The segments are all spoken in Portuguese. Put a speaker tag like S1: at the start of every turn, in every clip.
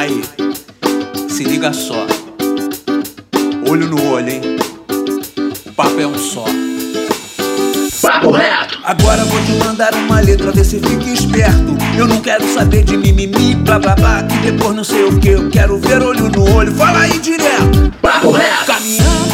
S1: Aí, se liga só. Olho no olho, hein? O papo é um só.
S2: Papo reto!
S1: Agora vou te mandar uma letra, vê se fica esperto. Eu não quero saber de mimimi, blá blá blá, que depois não sei o que. Eu quero ver olho no olho, fala aí direto.
S2: Papo reto!
S1: Caminhando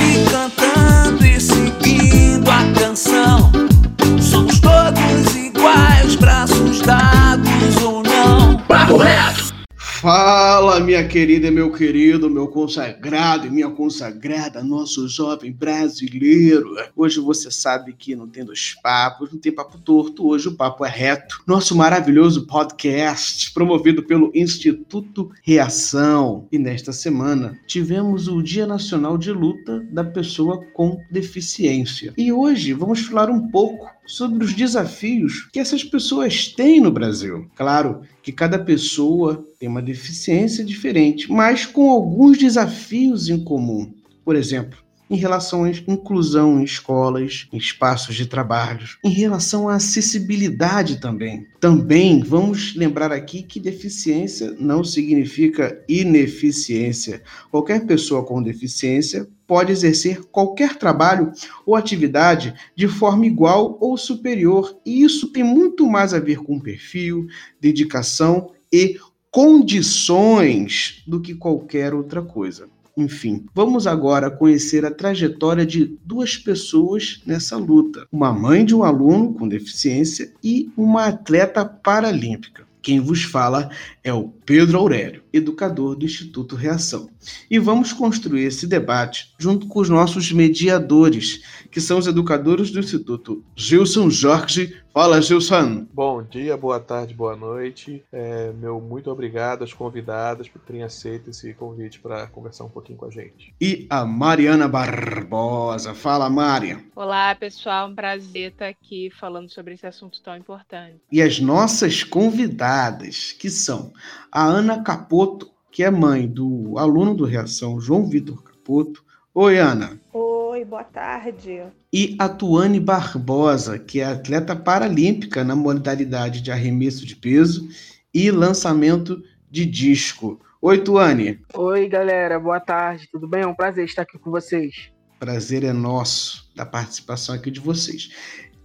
S3: Fala, minha querida e meu querido, meu consagrado e minha consagrada, nosso jovem brasileiro. Hoje você sabe que não tem dois papos, não tem papo torto, hoje o papo é reto. Nosso maravilhoso podcast, promovido pelo Instituto Reação. E nesta semana tivemos o Dia Nacional de Luta da Pessoa com Deficiência. E hoje vamos falar um pouco sobre os desafios que essas pessoas têm no Brasil. Claro que cada pessoa tem uma deficiência diferente, mas com alguns desafios em comum. Por exemplo, em relação à inclusão em escolas, em espaços de trabalho, em relação à acessibilidade também. Também vamos lembrar aqui que deficiência não significa ineficiência. Qualquer pessoa com deficiência pode exercer qualquer trabalho ou atividade de forma igual ou superior, e isso tem muito mais a ver com perfil, dedicação e condições do que qualquer outra coisa. Enfim, vamos agora conhecer a trajetória de duas pessoas nessa luta: uma mãe de um aluno com deficiência e uma atleta paralímpica. Quem vos fala é o Pedro Aurélio, educador do Instituto Reação. E vamos construir esse debate junto com os nossos mediadores, que são os educadores do Instituto. Gilson Jorge. Fala, Gilson.
S4: Bom dia, boa tarde, boa noite. É, meu muito obrigado às convidadas por terem aceito esse convite para conversar um pouquinho com a gente.
S3: E a Mariana Barbosa. Fala, Maria.
S5: Olá, pessoal. Um prazer estar aqui falando sobre esse assunto tão importante.
S3: E as nossas convidadas, que são a Ana Capoto, que é mãe do aluno do Reação, João Vitor Capoto. Oi, Ana.
S6: Oi, boa tarde.
S3: E a Tuane Barbosa, que é atleta paralímpica na modalidade de arremesso de peso e lançamento de disco. Oi, Tuane.
S7: Oi, galera, boa tarde, tudo bem? É um prazer estar aqui com vocês.
S3: Prazer é nosso da participação aqui de vocês.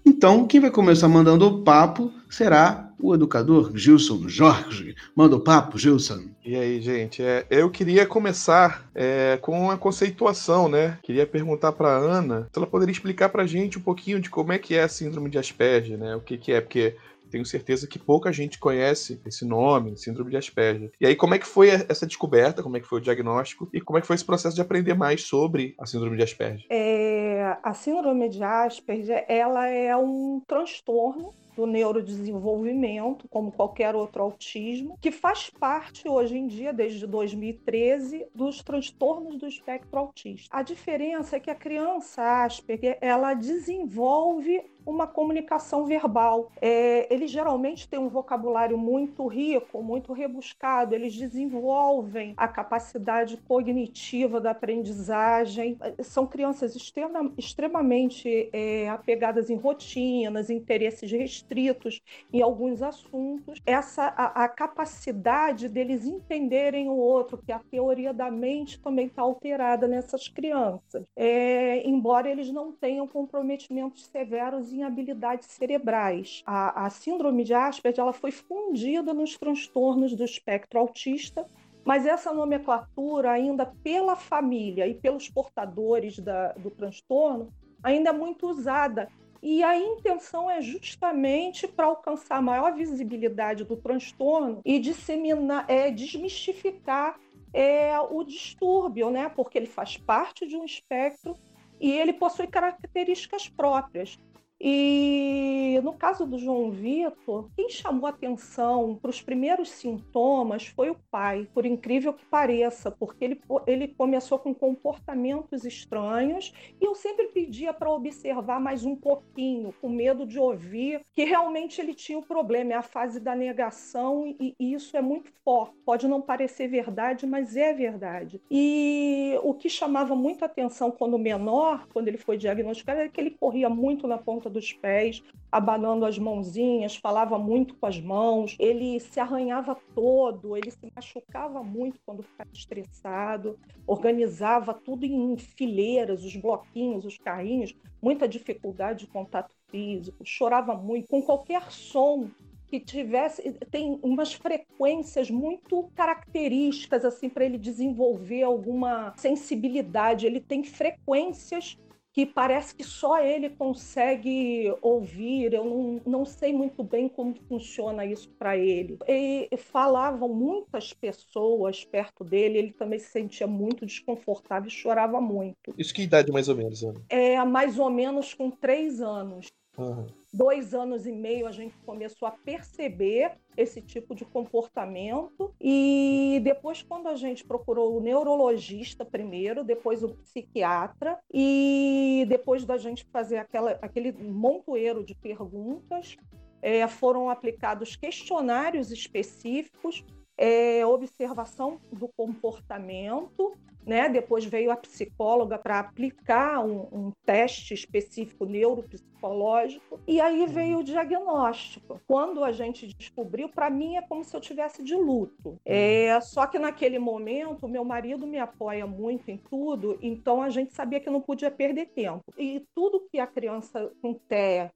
S3: Então, quem vai começar mandando o papo será o educador Gilson Jorge. Manda o papo, Gilson.
S4: E aí, gente, é, eu queria começar é, com a conceituação, né? Queria perguntar para Ana se ela poderia explicar para gente um pouquinho de como é que é a síndrome de Asperger, né? O que, que é, porque tenho certeza que pouca gente conhece esse nome, síndrome de Asperger. E aí, como é que foi essa descoberta, como é que foi o diagnóstico e como é que foi esse processo de aprender mais sobre a síndrome de Asperger?
S6: É, a síndrome de Asperger, ela é um transtorno do neurodesenvolvimento, como qualquer outro autismo, que faz parte hoje em dia, desde 2013, dos transtornos do espectro autista. A diferença é que a criança Asperger ela desenvolve uma comunicação verbal. É, eles geralmente têm um vocabulário muito rico, muito rebuscado, eles desenvolvem a capacidade cognitiva da aprendizagem. São crianças extrema, extremamente é, apegadas em rotinas, interesses restritos em alguns assuntos. Essa a, a capacidade deles entenderem o outro, que a teoria da mente também está alterada nessas crianças. É, embora eles não tenham comprometimentos severos em habilidades cerebrais. A, a síndrome de Asperger ela foi fundida nos transtornos do espectro autista, mas essa nomenclatura, ainda pela família e pelos portadores da, do transtorno, ainda é muito usada. E a intenção é justamente para alcançar maior visibilidade do transtorno e disseminar, é, desmistificar é, o distúrbio, né? porque ele faz parte de um espectro e ele possui características próprias. E no caso do João Vitor, quem chamou atenção para os primeiros sintomas foi o pai, por incrível que pareça, porque ele, ele começou com comportamentos estranhos e eu sempre pedia para observar mais um pouquinho, com medo de ouvir que realmente ele tinha o um problema, é a fase da negação e, e isso é muito forte. Pode não parecer verdade, mas é verdade. E o que chamava muito atenção quando menor, quando ele foi diagnosticado, é que ele corria muito na ponta dos pés, abanando as mãozinhas, falava muito com as mãos, ele se arranhava todo, ele se machucava muito quando ficava estressado, organizava tudo em fileiras, os bloquinhos, os carrinhos, muita dificuldade de contato físico, chorava muito com qualquer som que tivesse tem umas frequências muito características assim para ele desenvolver alguma sensibilidade. Ele tem frequências que parece que só ele consegue ouvir. Eu não, não sei muito bem como funciona isso para ele. E falavam muitas pessoas perto dele, ele também se sentia muito desconfortável e chorava muito.
S4: Isso que idade mais ou menos, Ana?
S6: É mais ou menos com três anos.
S4: Uhum.
S6: Dois anos e meio a gente começou a perceber esse tipo de comportamento e depois quando a gente procurou o neurologista primeiro, depois o psiquiatra e depois da gente fazer aquela, aquele montoeiro de perguntas, é, foram aplicados questionários específicos, é, observação do comportamento né? Depois veio a psicóloga para aplicar um, um, teste específico neuropsicológico e aí veio o diagnóstico. Quando a gente descobriu, para mim é como se eu tivesse de luto. É, só que naquele momento, meu marido me apoia muito em tudo, então a gente sabia que não podia perder tempo. E tudo que a criança com TEA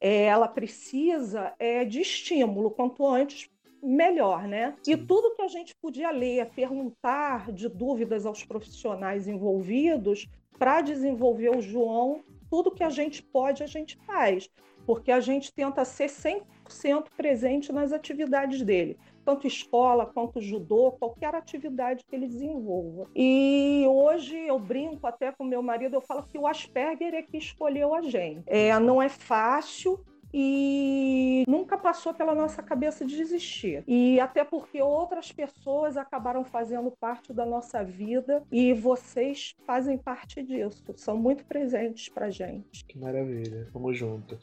S6: é, ela precisa é de estímulo. Quanto antes melhor, né? E tudo que a gente podia ler, perguntar de dúvidas aos profissionais envolvidos para desenvolver o João, tudo que a gente pode, a gente faz, porque a gente tenta ser 100% presente nas atividades dele, tanto escola quanto judô, qualquer atividade que ele desenvolva. E hoje eu brinco até com meu marido, eu falo que o Asperger é que escolheu a gente. É, não é fácil, e nunca passou pela nossa cabeça de desistir. E até porque outras pessoas acabaram fazendo parte da nossa vida e vocês fazem parte disso, são muito presentes pra gente.
S4: Que maravilha, vamos junto.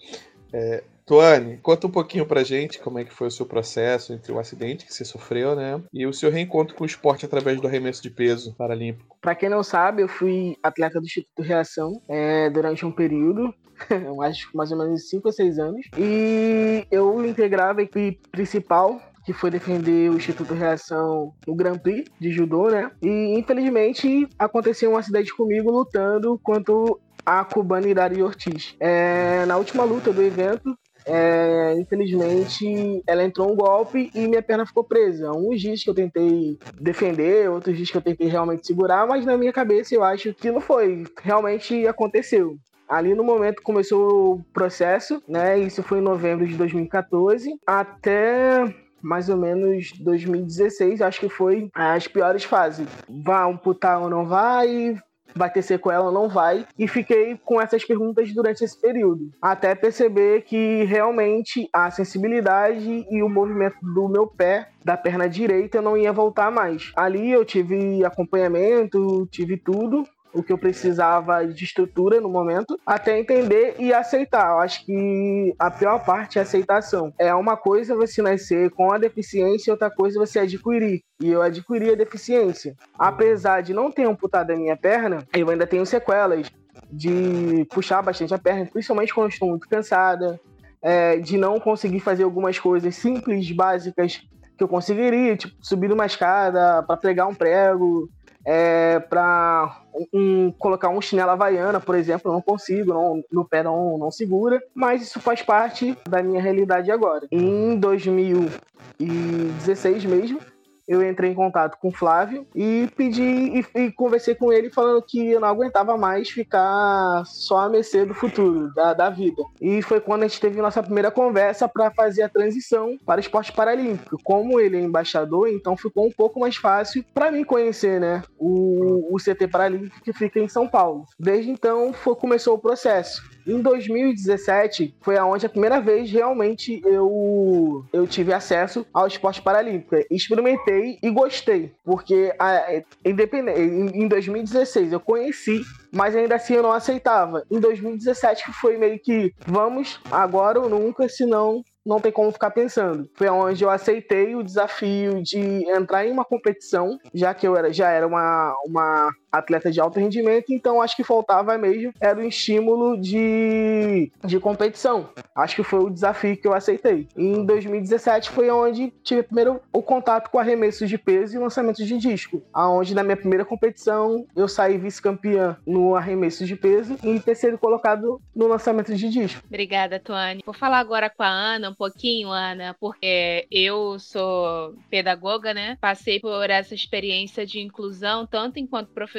S4: É, Tuane, conta um pouquinho pra gente como é que foi o seu processo entre o acidente que você sofreu, né? E o seu reencontro com o esporte através do arremesso de peso paralímpico.
S7: Para quem não sabe, eu fui atleta do Instituto Reação é, durante um período acho mais ou menos 5 ou 6 anos. E eu integrava a equipe principal que foi defender o Instituto Reação no Grand Prix de judô, né? E infelizmente aconteceu um acidente comigo lutando quanto a cubana Irari Ortiz. É, na última luta do evento, é, infelizmente, ela entrou um golpe e minha perna ficou presa. Uns dias que eu tentei defender, outros dias que eu tentei realmente segurar, mas na minha cabeça eu acho que não foi. Realmente aconteceu. Ali no momento começou o processo, né? Isso foi em novembro de 2014 até mais ou menos 2016, acho que foi as piores fases. Vai amputar ou não vai? Vai ter sequela ou não vai? E fiquei com essas perguntas durante esse período, até perceber que realmente a sensibilidade e o movimento do meu pé, da perna direita, não ia voltar mais. Ali eu tive acompanhamento, tive tudo, o que eu precisava de estrutura no momento, até entender e aceitar. Eu acho que a pior parte é a aceitação. É uma coisa você nascer com a deficiência, outra coisa você adquirir. E eu adquiri a deficiência. Apesar de não ter amputado a minha perna, eu ainda tenho sequelas de puxar bastante a perna, principalmente quando estou muito cansada, é, de não conseguir fazer algumas coisas simples, básicas que eu conseguiria, tipo subir uma escada para pregar um prego, é, para um, colocar um chinelo havaiana, por exemplo, eu não consigo, não, meu pé não, não segura, mas isso faz parte da minha realidade agora. Em 2016 mesmo, eu entrei em contato com o Flávio e pedi e, e, conversei com ele falando que eu não aguentava mais ficar só a mercê do futuro, da, da vida. E foi quando a gente teve nossa primeira conversa para fazer a transição para o esporte paralímpico. Como ele é embaixador, então ficou um pouco mais fácil para mim conhecer né, o, o CT Paralímpico que fica em São Paulo. Desde então foi, começou o processo. Em 2017 foi aonde a primeira vez realmente eu, eu tive acesso ao esporte paralímpico. Experimentei e gostei, porque a, independente, em 2016 eu conheci, mas ainda assim eu não aceitava. Em 2017 foi meio que vamos agora ou nunca, senão não tem como ficar pensando. Foi onde eu aceitei o desafio de entrar em uma competição, já que eu era, já era uma, uma atleta de alto rendimento, então acho que faltava mesmo era o estímulo de, de competição. Acho que foi o desafio que eu aceitei. Em 2017 foi onde tive primeiro o contato com arremessos de peso e lançamentos de disco, aonde na minha primeira competição eu saí vice-campeã no arremesso de peso e terceiro colocado no lançamento de disco.
S5: Obrigada, Tuane. Vou falar agora com a Ana um pouquinho, Ana, porque eu sou pedagoga, né? Passei por essa experiência de inclusão tanto enquanto professora,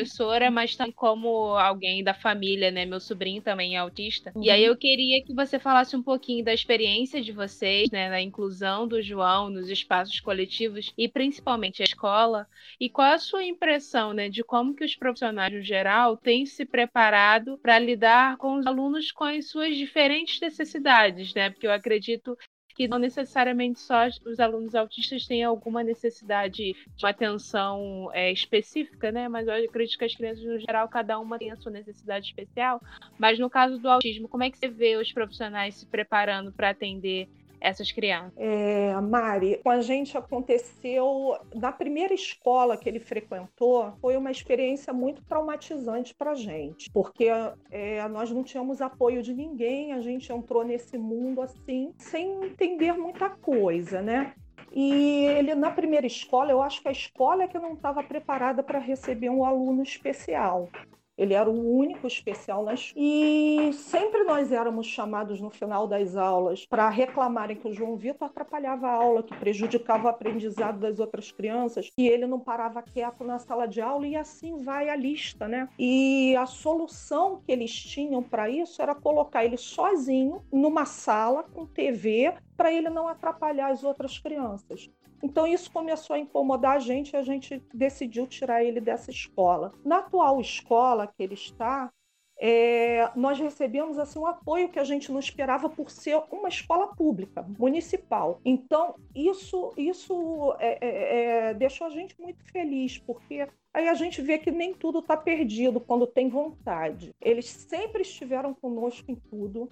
S5: mas também como alguém da família, né? Meu sobrinho também é autista. Uhum. E aí eu queria que você falasse um pouquinho da experiência de vocês, né, na inclusão do João nos espaços coletivos e principalmente a escola, e qual a sua impressão, né, de como que os profissionais no geral têm se preparado para lidar com os alunos com as suas diferentes necessidades, né? Porque eu acredito que não necessariamente só os alunos autistas têm alguma necessidade de uma atenção é, específica, né? Mas eu acredito que as crianças, no geral, cada uma tem a sua necessidade especial. Mas no caso do autismo, como é que você vê os profissionais se preparando para atender essas crianças?
S6: É, Mari, com a gente aconteceu na primeira escola que ele frequentou, foi uma experiência muito traumatizante para a gente, porque é, nós não tínhamos apoio de ninguém, a gente entrou nesse mundo assim, sem entender muita coisa, né? E ele, na primeira escola, eu acho que a escola é que não estava preparada para receber um aluno especial. Ele era o único especial nas. E sempre nós éramos chamados no final das aulas para reclamarem que o João Vitor atrapalhava a aula, que prejudicava o aprendizado das outras crianças, que ele não parava quieto na sala de aula e assim vai a lista, né? E a solução que eles tinham para isso era colocar ele sozinho numa sala com TV para ele não atrapalhar as outras crianças. Então isso começou a incomodar a gente e a gente decidiu tirar ele dessa escola. Na atual escola que ele está, é, nós recebemos assim um apoio que a gente não esperava por ser uma escola pública, municipal. Então isso isso é, é, é deixou a gente muito feliz porque aí a gente vê que nem tudo está perdido quando tem vontade. Eles sempre estiveram conosco em tudo.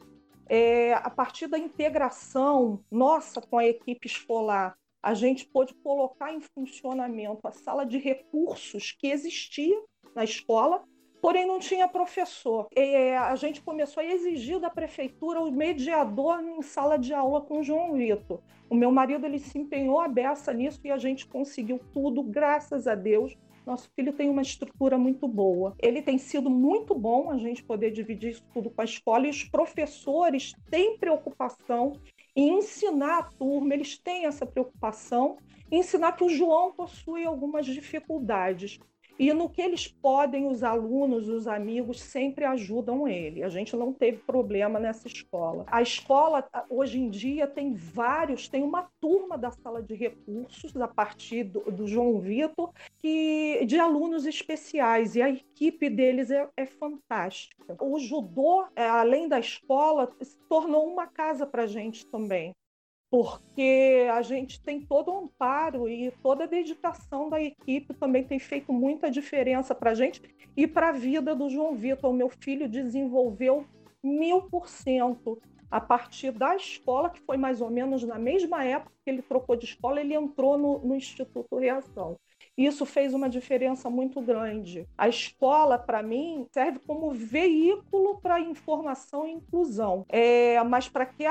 S6: É, a partir da integração nossa com a equipe escolar, a gente pôde colocar em funcionamento a sala de recursos que existia na escola, porém não tinha professor. E a gente começou a exigir da prefeitura o mediador em sala de aula com o João Vitor. O meu marido ele se empenhou a beça nisso e a gente conseguiu tudo, graças a Deus. Nosso filho tem uma estrutura muito boa. Ele tem sido muito bom a gente poder dividir isso tudo com a escola e os professores têm preocupação e ensinar a turma, eles têm essa preocupação, ensinar que o João possui algumas dificuldades. E no que eles podem, os alunos, os amigos sempre ajudam ele. A gente não teve problema nessa escola. A escola, hoje em dia, tem vários, tem uma turma da sala de recursos, a partir do, do João Vitor, que, de alunos especiais, e a equipe deles é, é fantástica. O judô, é, além da escola, se tornou uma casa para a gente também porque a gente tem todo o amparo e toda a dedicação da equipe também tem feito muita diferença para a gente e para a vida do João Vitor. O meu filho desenvolveu mil por cento a partir da escola, que foi mais ou menos na mesma época que ele trocou de escola, ele entrou no, no Instituto Reação. Isso fez uma diferença muito grande. A escola, para mim, serve como veículo para informação e inclusão. É, mas para que,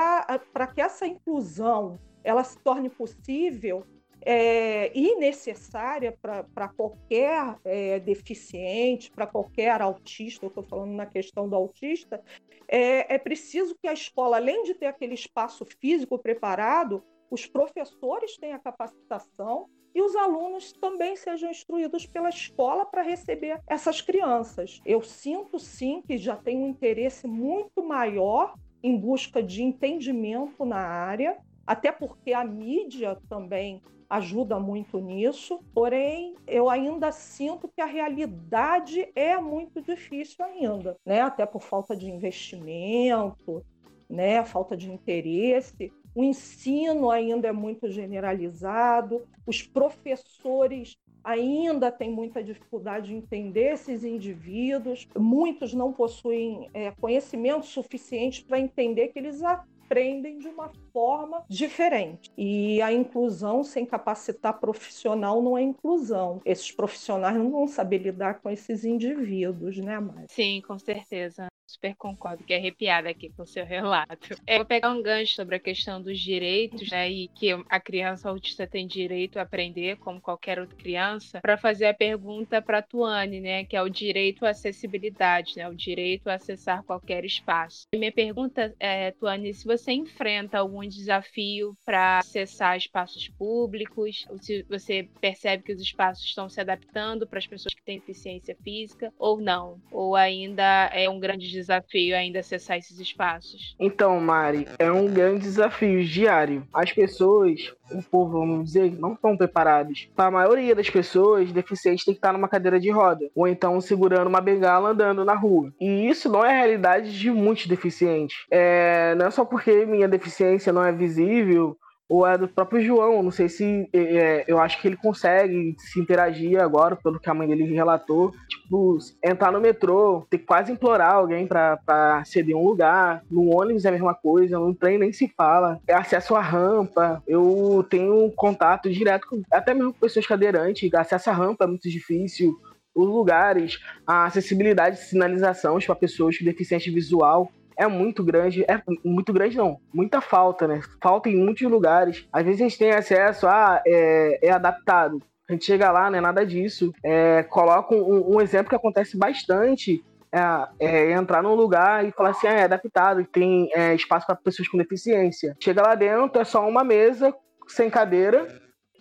S6: que essa inclusão ela se torne possível, é, e necessária para qualquer é, deficiente, para qualquer autista, eu estou falando na questão do autista, é, é preciso que a escola, além de ter aquele espaço físico preparado, os professores tenham a capacitação e os alunos também sejam instruídos pela escola para receber essas crianças. Eu sinto sim que já tem um interesse muito maior em busca de entendimento na área, até porque a mídia também ajuda muito nisso, porém eu ainda sinto que a realidade é muito difícil ainda, né? Até por falta de investimento, né? Falta de interesse. O ensino ainda é muito generalizado, os professores ainda têm muita dificuldade de entender esses indivíduos, muitos não possuem é, conhecimento suficiente para entender que eles aprendem de uma forma diferente. E a inclusão sem capacitar profissional não é inclusão. Esses profissionais não vão saber lidar com esses indivíduos, né, Mari?
S5: Sim, com certeza super concordo, que é arrepiada aqui com o seu relato. É, vou pegar um gancho sobre a questão dos direitos, né, e que a criança autista tem direito a aprender, como qualquer outra criança, para fazer a pergunta para a Tuane, né, que é o direito à acessibilidade, né, o direito a acessar qualquer espaço. E minha pergunta é, Tuane, se você enfrenta algum desafio para acessar espaços públicos, ou se você percebe que os espaços estão se adaptando para as pessoas que têm deficiência física, ou não, ou ainda é um grande desafio ainda acessar esses espaços?
S7: Então, Mari, é um grande desafio diário. As pessoas, o povo, vamos dizer, não estão preparados. Para a maioria das pessoas, deficientes tem que estar numa cadeira de roda, ou então segurando uma bengala andando na rua. E isso não é a realidade de muitos deficientes. É, não é só porque minha deficiência não é visível ou é do próprio João. Não sei se é, é, eu acho que ele consegue se interagir agora, pelo que a mãe dele relatou. Tipo, entrar no metrô, ter que quase implorar alguém para ceder um lugar. No ônibus é a mesma coisa, no trem nem se fala. É acesso à rampa. Eu tenho contato direto com até mesmo com pessoas cadeirantes. Acesso à rampa é muito difícil. Os lugares, a acessibilidade de sinalização para pessoas com deficiência visual é muito grande. É muito grande, não. Muita falta, né? Falta em muitos lugares. Às vezes a gente tem acesso a. É, é adaptado. A gente chega lá, não é nada disso. É, coloca um, um, exemplo que acontece bastante. É, é, entrar num lugar e falar assim, ah, é adaptado, tem é, espaço para pessoas com deficiência. Chega lá dentro, é só uma mesa sem cadeira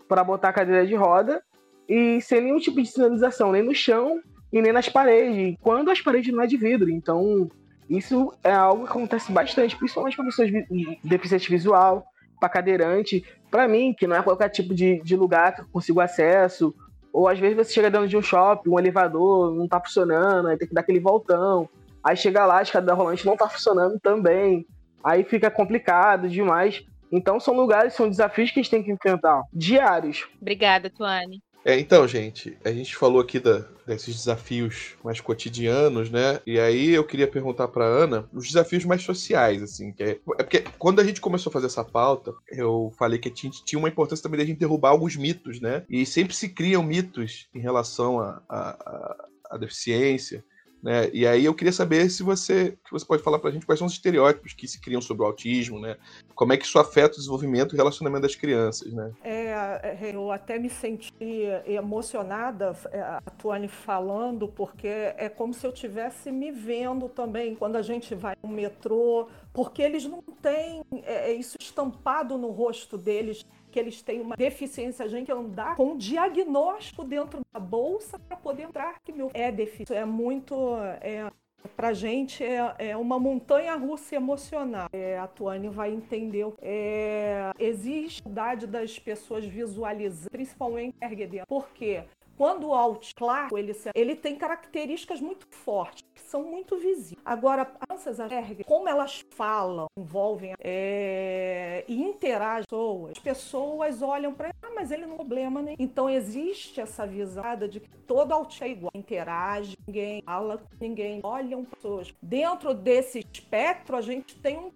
S7: para botar a cadeira de roda e sem nenhum tipo de sinalização, nem no chão e nem nas paredes. Quando as paredes não é de vidro, então isso é algo que acontece bastante, principalmente para pessoas de deficiente visual, para cadeirante. Para mim, que não é qualquer tipo de, de lugar que eu consigo acesso, ou às vezes você chega dentro de um shopping, um elevador não está funcionando, aí tem que dar aquele voltão. Aí chega lá, a escada rolante não está funcionando também. Aí fica complicado demais. Então são lugares, são desafios que a gente tem que enfrentar, diários.
S5: Obrigada, Tuane.
S4: É, então, gente, a gente falou aqui da, desses desafios mais cotidianos, né? E aí eu queria perguntar para Ana os desafios mais sociais, assim, que é, é, porque quando a gente começou a fazer essa pauta, eu falei que tinha, tinha uma importância também da gente derrubar alguns mitos, né? E sempre se criam mitos em relação à deficiência. Né? E aí eu queria saber se você, que você pode falar para a gente quais são os estereótipos que se criam sobre o autismo, né? Como é que isso afeta o desenvolvimento e relacionamento das crianças, né?
S6: É, é, eu até me senti emocionada, é, a Tuane falando, porque é como se eu estivesse me vendo também quando a gente vai no metrô, porque eles não têm é, isso estampado no rosto deles que eles têm uma deficiência, a gente andar com diagnóstico dentro da bolsa para poder entrar que meu é deficiente. É muito é, para gente é, é, uma montanha russa emocional. É, a Tuane vai entender. É, existe dificuldade das pessoas visualizar, principalmente RGD. Por quê? Quando o alt claro, ele, ele tem características muito fortes, que são muito visíveis. Agora, as crianças como elas falam, envolvem é, e interagem com as pessoas olham para ah, mas ele não é problema, né? Então existe essa visão de que todo alt é igual, interage, ninguém fala com ninguém, olham pessoas. Dentro desse espectro, a gente tem um,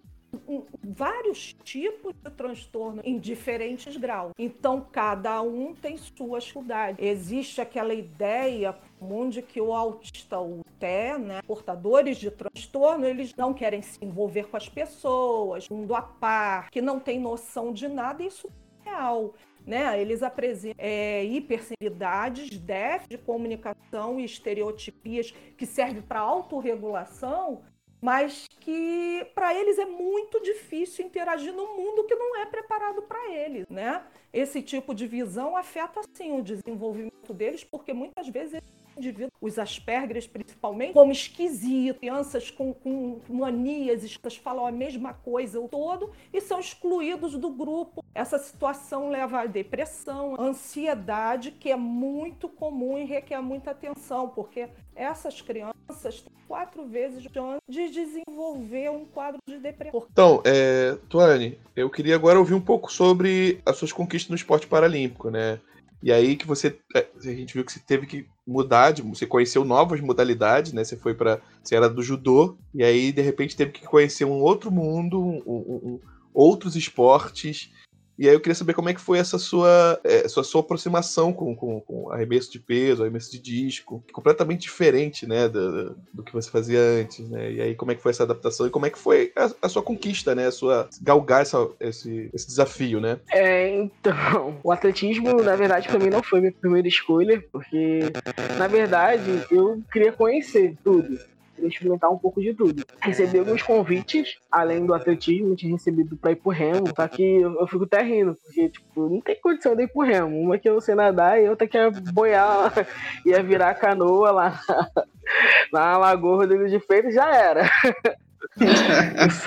S6: vários tipos de transtorno em diferentes graus. Então, cada um tem suas dificuldades. Existe aquela ideia comum de que o autista, o TE, né, portadores de transtorno, eles não querem se envolver com as pessoas, mundo a par, que não tem noção de nada, isso é real. Né? Eles apresentam é, hipersensibilidades, déficit de comunicação e estereotipias que servem para autorregulação mas que para eles é muito difícil interagir num mundo que não é preparado para eles, né? Esse tipo de visão afeta sim o desenvolvimento deles, porque muitas vezes indivíduos, os Aspergers principalmente, como esquisitos, crianças com, com manias, estas falam a mesma coisa o todo e são excluídos do grupo. Essa situação leva à depressão, ansiedade, que é muito comum e requer muita atenção, porque essas crianças têm quatro vezes chance de desenvolver um quadro de depressão.
S4: Então, é, Tuane, eu queria agora ouvir um pouco sobre as suas conquistas no esporte paralímpico, né? E aí que você. é, A gente viu que você teve que mudar, de- você conheceu novas modalidades, né? Você foi para Você era do judô, e aí, de repente, teve que conhecer um outro mundo, um- um- um- outros esportes. E aí eu queria saber como é que foi essa sua, é, sua, sua aproximação com, com, com arremesso de peso, arremesso de disco, completamente diferente, né, do, do que você fazia antes, né? E aí como é que foi essa adaptação e como é que foi a, a sua conquista, né, a sua galgar essa, esse, esse desafio, né?
S7: É, então, o atletismo, na verdade, pra mim não foi minha primeira escolha, porque, na verdade, eu queria conhecer tudo. Experimentar um pouco de tudo. Recebi alguns convites, além do atletismo, tinha recebido pra ir pro remo, só que eu, eu fico até rindo, porque, tipo, não tem condição de ir pro remo. Uma que eu sei nadar e outra que é boiar, ia virar a canoa lá na Lagoa Rodrigo de Freitas, já era.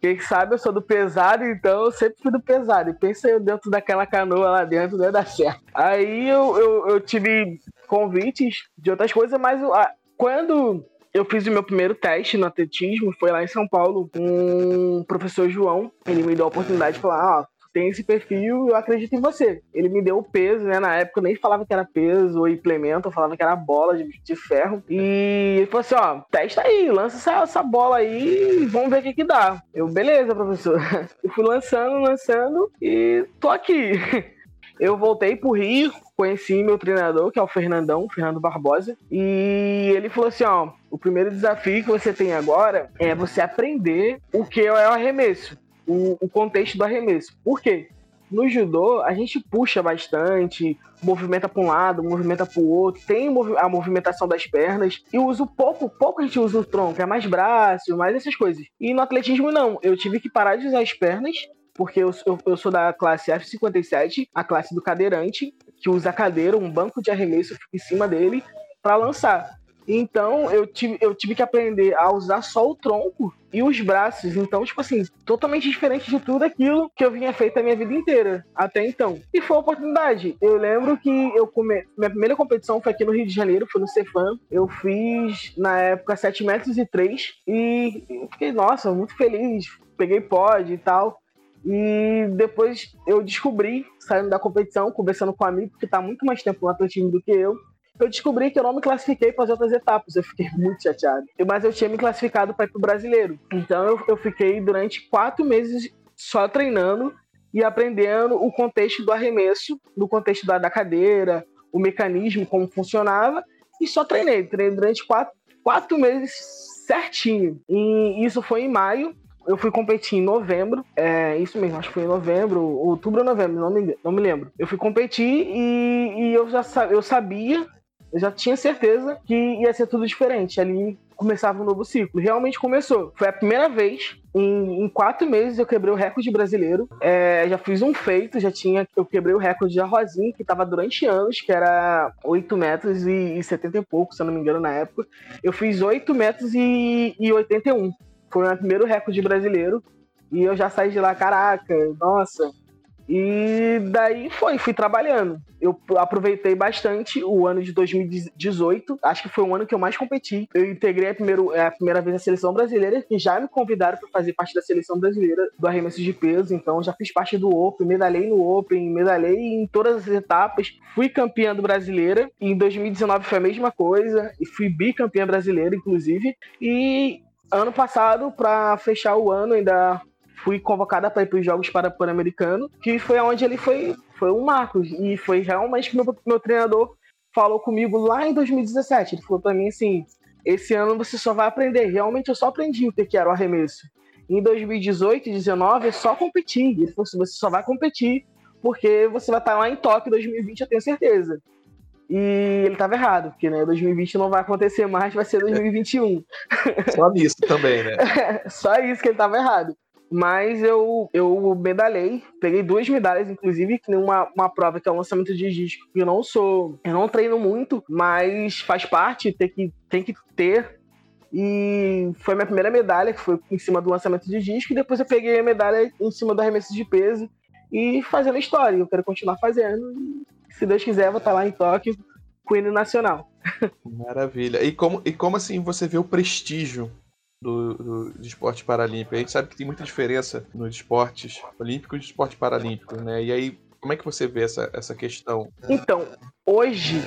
S7: Quem sabe eu sou do pesado, então eu sempre fui do pesado. E pensa eu dentro daquela canoa lá dentro, não ia dar certo. Aí eu, eu, eu tive convites de outras coisas, mas a- quando eu fiz o meu primeiro teste no atletismo, foi lá em São Paulo, o professor João. Ele me deu a oportunidade de falar: tu tem esse perfil, eu acredito em você. Ele me deu o peso, né? Na época eu nem falava que era peso ou implemento, eu falava que era bola de, de ferro. E ele falou assim: ó, testa aí, lança essa, essa bola aí e vamos ver o que que dá. Eu, beleza, professor. Eu fui lançando, lançando e tô aqui. Eu voltei pro Rio, conheci meu treinador, que é o Fernandão, Fernando Barbosa, e ele falou assim: ó, o primeiro desafio que você tem agora é você aprender o que é o arremesso, o, o contexto do arremesso. Por quê? No judô, a gente puxa bastante, movimenta para um lado, movimenta para o outro, tem a movimentação das pernas, e uso pouco, pouco a gente usa o tronco, é mais braço, mais essas coisas. E no atletismo, não, eu tive que parar de usar as pernas, porque eu, eu, eu sou da classe F57, a classe do cadeirante, que usa cadeira, um banco de arremesso em cima dele para lançar. Então eu tive, eu tive que aprender a usar só o tronco e os braços. Então, tipo assim, totalmente diferente de tudo aquilo que eu vinha feito a minha vida inteira até então. E foi uma oportunidade. Eu lembro que eu come... minha primeira competição foi aqui no Rio de Janeiro, foi no Cefam. Eu fiz na época 7 metros e 3 e fiquei, nossa, muito feliz. Peguei pod e tal. E depois eu descobri, saindo da competição, conversando com um amigo que tá muito mais tempo no atletismo do que eu, eu descobri que eu não me classifiquei para as outras etapas. Eu fiquei muito chateado. Mas eu tinha me classificado para ir pro brasileiro. Então eu, eu fiquei durante quatro meses só treinando e aprendendo o contexto do arremesso, no contexto da, da cadeira, o mecanismo, como funcionava, e só treinei. Treinei durante quatro, quatro meses certinho. E isso foi em maio. Eu fui competir em novembro, é isso mesmo, acho que foi em novembro, outubro ou novembro, não me, não me lembro. Eu fui competir e, e eu já eu sabia, eu já tinha certeza que ia ser tudo diferente. Ali começava um novo ciclo. Realmente começou. Foi a primeira vez em, em quatro meses eu quebrei o recorde brasileiro. É, já fiz um feito, já tinha. Eu quebrei o recorde da Rosinha, que estava durante anos, que era 8 metros e, e 70 e pouco, se eu não me engano, na época. Eu fiz 8 metros e, e 81. Foi o meu primeiro recorde brasileiro. E eu já saí de lá, caraca, nossa. E daí foi, fui trabalhando. Eu aproveitei bastante o ano de 2018. Acho que foi o ano que eu mais competi. Eu integrei a, primeiro, é, a primeira vez a seleção brasileira, que já me convidaram para fazer parte da seleção brasileira do arremesso de peso. Então já fiz parte do Open, medalhei no Open, medalhei em todas as etapas. Fui campeã do brasileira. E em 2019 foi a mesma coisa. E fui bicampeã brasileira, inclusive. E ano passado, para fechar o ano, ainda fui convocada para ir para os Jogos para Pan-Americano, que foi onde ele foi, foi um marco. E foi realmente que meu, meu treinador falou comigo lá em 2017. Ele falou para mim assim: esse ano você só vai aprender. Realmente eu só aprendi o que era o arremesso. Em 2018 e 2019 eu só competi. Ele falou assim: você só vai competir porque você vai estar lá em Tóquio em 2020, eu tenho certeza. E ele estava errado, porque né, 2020 não vai acontecer mais, vai ser 2021.
S4: Só nisso também, né?
S7: Só isso que ele tava errado. Mas eu, eu medalhei, peguei duas medalhas, inclusive, que uma, uma prova que é o lançamento de disco. Eu não sou. Eu não treino muito, mas faz parte, tem que, tem que ter. E foi minha primeira medalha, que foi em cima do lançamento de disco, e depois eu peguei a medalha em cima do arremesso de peso e fazendo história. Eu quero continuar fazendo. Se Deus quiser, vou estar lá em Tóquio com o hino nacional.
S4: Maravilha. E como, e como assim você vê o prestígio do, do, do esporte paralímpico? A gente sabe que tem muita diferença nos esportes olímpicos e esportes paralímpicos, né? E aí, Como é que você vê essa, essa questão?
S7: Então, hoje,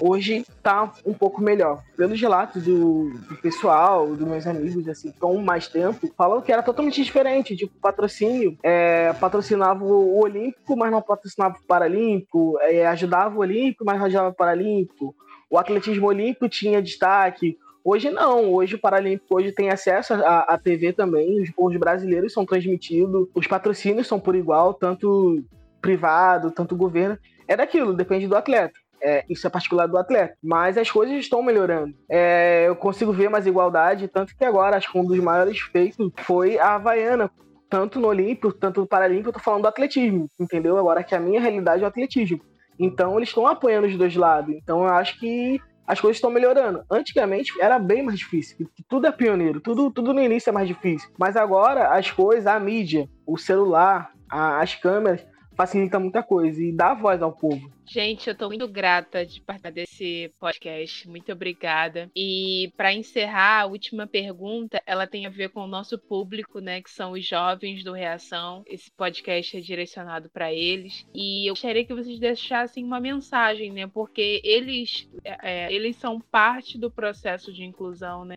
S7: hoje tá um pouco melhor. Pelos relatos do, do pessoal, dos meus amigos, assim, com mais tempo, falam que era totalmente diferente. Tipo, patrocínio, é, patrocinava o Olímpico, mas não patrocinava o Paralímpico, é, ajudava o Olímpico, mas não ajudava o Paralímpico. O atletismo olímpico tinha destaque, Hoje não, hoje o Paralímpico hoje tem acesso à, TV também, os, os brasileiros são transmitidos, os patrocínios são por igual, tanto privado, tanto governo. É daquilo, depende do atleta. É, isso é particular do atleta. Mas as coisas estão melhorando. É, eu consigo ver mais igualdade, tanto que agora acho que um dos maiores feitos foi a Havaiana. Tanto no Olímpico, tanto no Paralímpico, eu tô falando do atletismo, entendeu? Agora que a minha realidade é o atletismo. Então eles estão apoiando os dois lados. Então eu acho que as coisas estão melhorando. Antigamente era bem mais difícil, tudo é pioneiro, tudo, tudo no início é mais difícil. Mas agora as coisas, a mídia, o celular, a, as câmeras, facilita muita coisa e dá voz ao povo.
S5: Gente, eu tô muito grata de participar desse podcast. Muito obrigada. E para encerrar, a última pergunta, ela tem a ver com o nosso público, né, que são os jovens do Reação. Esse podcast é direcionado para eles e eu gostaria que vocês deixassem uma mensagem, né, porque eles é, eles são parte do processo de inclusão, né?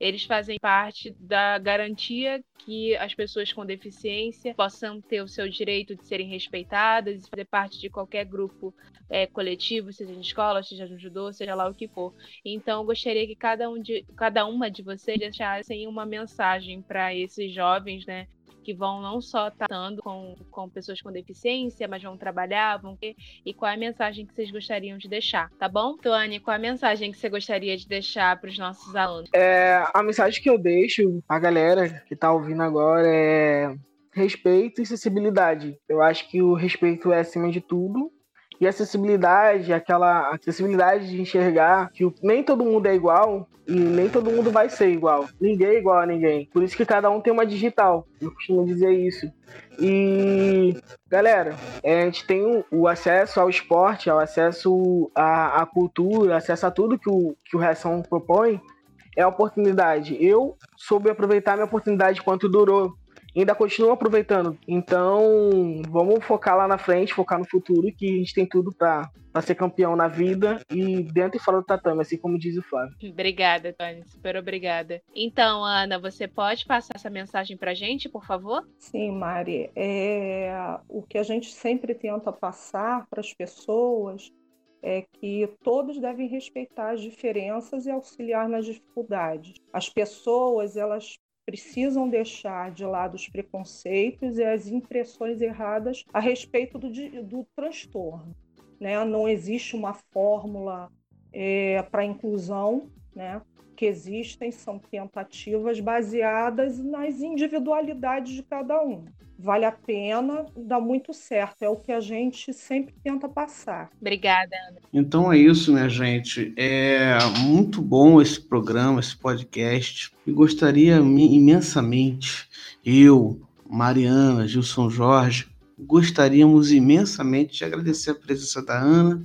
S5: Eles fazem parte da garantia que as pessoas com deficiência possam ter o seu direito de serem respeitadas e fazer parte de qualquer grupo é, coletivo, seja na escola, seja no judô, seja lá o que for. Então, eu gostaria que cada, um de, cada uma de vocês deixassem uma mensagem para esses jovens, né, que vão não só tratando com, com pessoas com deficiência, mas vão trabalhar, vão ter, e qual é a mensagem que vocês gostariam de deixar, tá bom? Tuane, qual é a mensagem que você gostaria de deixar para os nossos alunos?
S7: É, a mensagem que eu deixo a galera que está ouvindo agora é respeito e acessibilidade. Eu acho que o respeito é acima de tudo e acessibilidade, aquela acessibilidade de enxergar que nem todo mundo é igual e nem todo mundo vai ser igual. Ninguém é igual a ninguém. Por isso que cada um tem uma digital. Eu costumo dizer isso. E, galera, é, a gente tem o, acesso ao esporte, ao acesso à, à, cultura, acesso a tudo que o, que o Reação propõe. É a oportunidade. Eu soube aproveitar minha oportunidade quanto durou ainda continua aproveitando. Então, vamos focar lá na frente, focar no futuro, que a gente tem tudo para ser campeão na vida e dentro e fora do tatame, assim como diz o Flávio.
S5: Obrigada, Tony. Super obrigada. Então, Ana, você pode passar essa mensagem para gente, por favor?
S6: Sim, Mari. É... O que a gente sempre tenta passar para as pessoas é que todos devem respeitar as diferenças e auxiliar nas dificuldades. As pessoas, elas precisam deixar de lado os preconceitos e as impressões erradas a respeito do, do transtorno. Né? Não existe uma fórmula é, para inclusão, né? Que existem são tentativas baseadas nas individualidades de cada um vale a pena, dá muito certo. É o que a gente sempre tenta passar.
S5: Obrigada, Ana.
S3: Então é isso, minha gente. É muito bom esse programa, esse podcast. E gostaria imensamente, eu, Mariana, Gilson Jorge, gostaríamos imensamente de agradecer a presença da Ana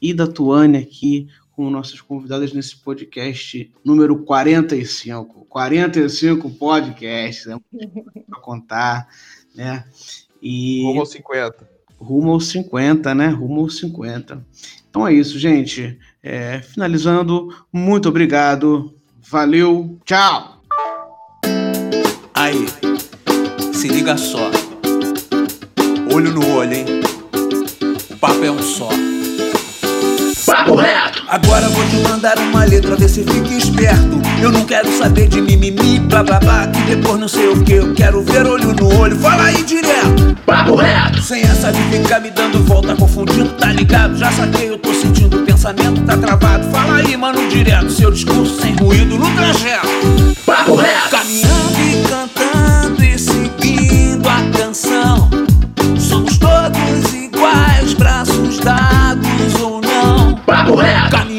S3: e da Tuane aqui como nossas convidadas nesse podcast número 45. 45 podcasts, né? para contar né?
S4: E rumo aos 50.
S3: Rumo aos 50, né? Rumo aos 50. Então é isso, gente. É, finalizando, muito obrigado. Valeu, tchau!
S1: Aí, se liga só. Olho no olho, hein? O papo é um só.
S2: Papo reto!
S1: Agora vou te mandar uma letra, vê se fica esperto. Eu não quero saber de mimimi, blá blá blá, que depois não sei o que. Eu quero ver olho no olho, fala aí direto.
S2: Papo reto!
S1: Sem essa de ficar me dando volta, confundindo, tá ligado? Já saquei, eu tô sentindo o pensamento, tá travado. Fala aí, mano, direto. Seu discurso sem ruído no trajeto.
S2: Papo reto!
S1: Caminhando
S2: Wow.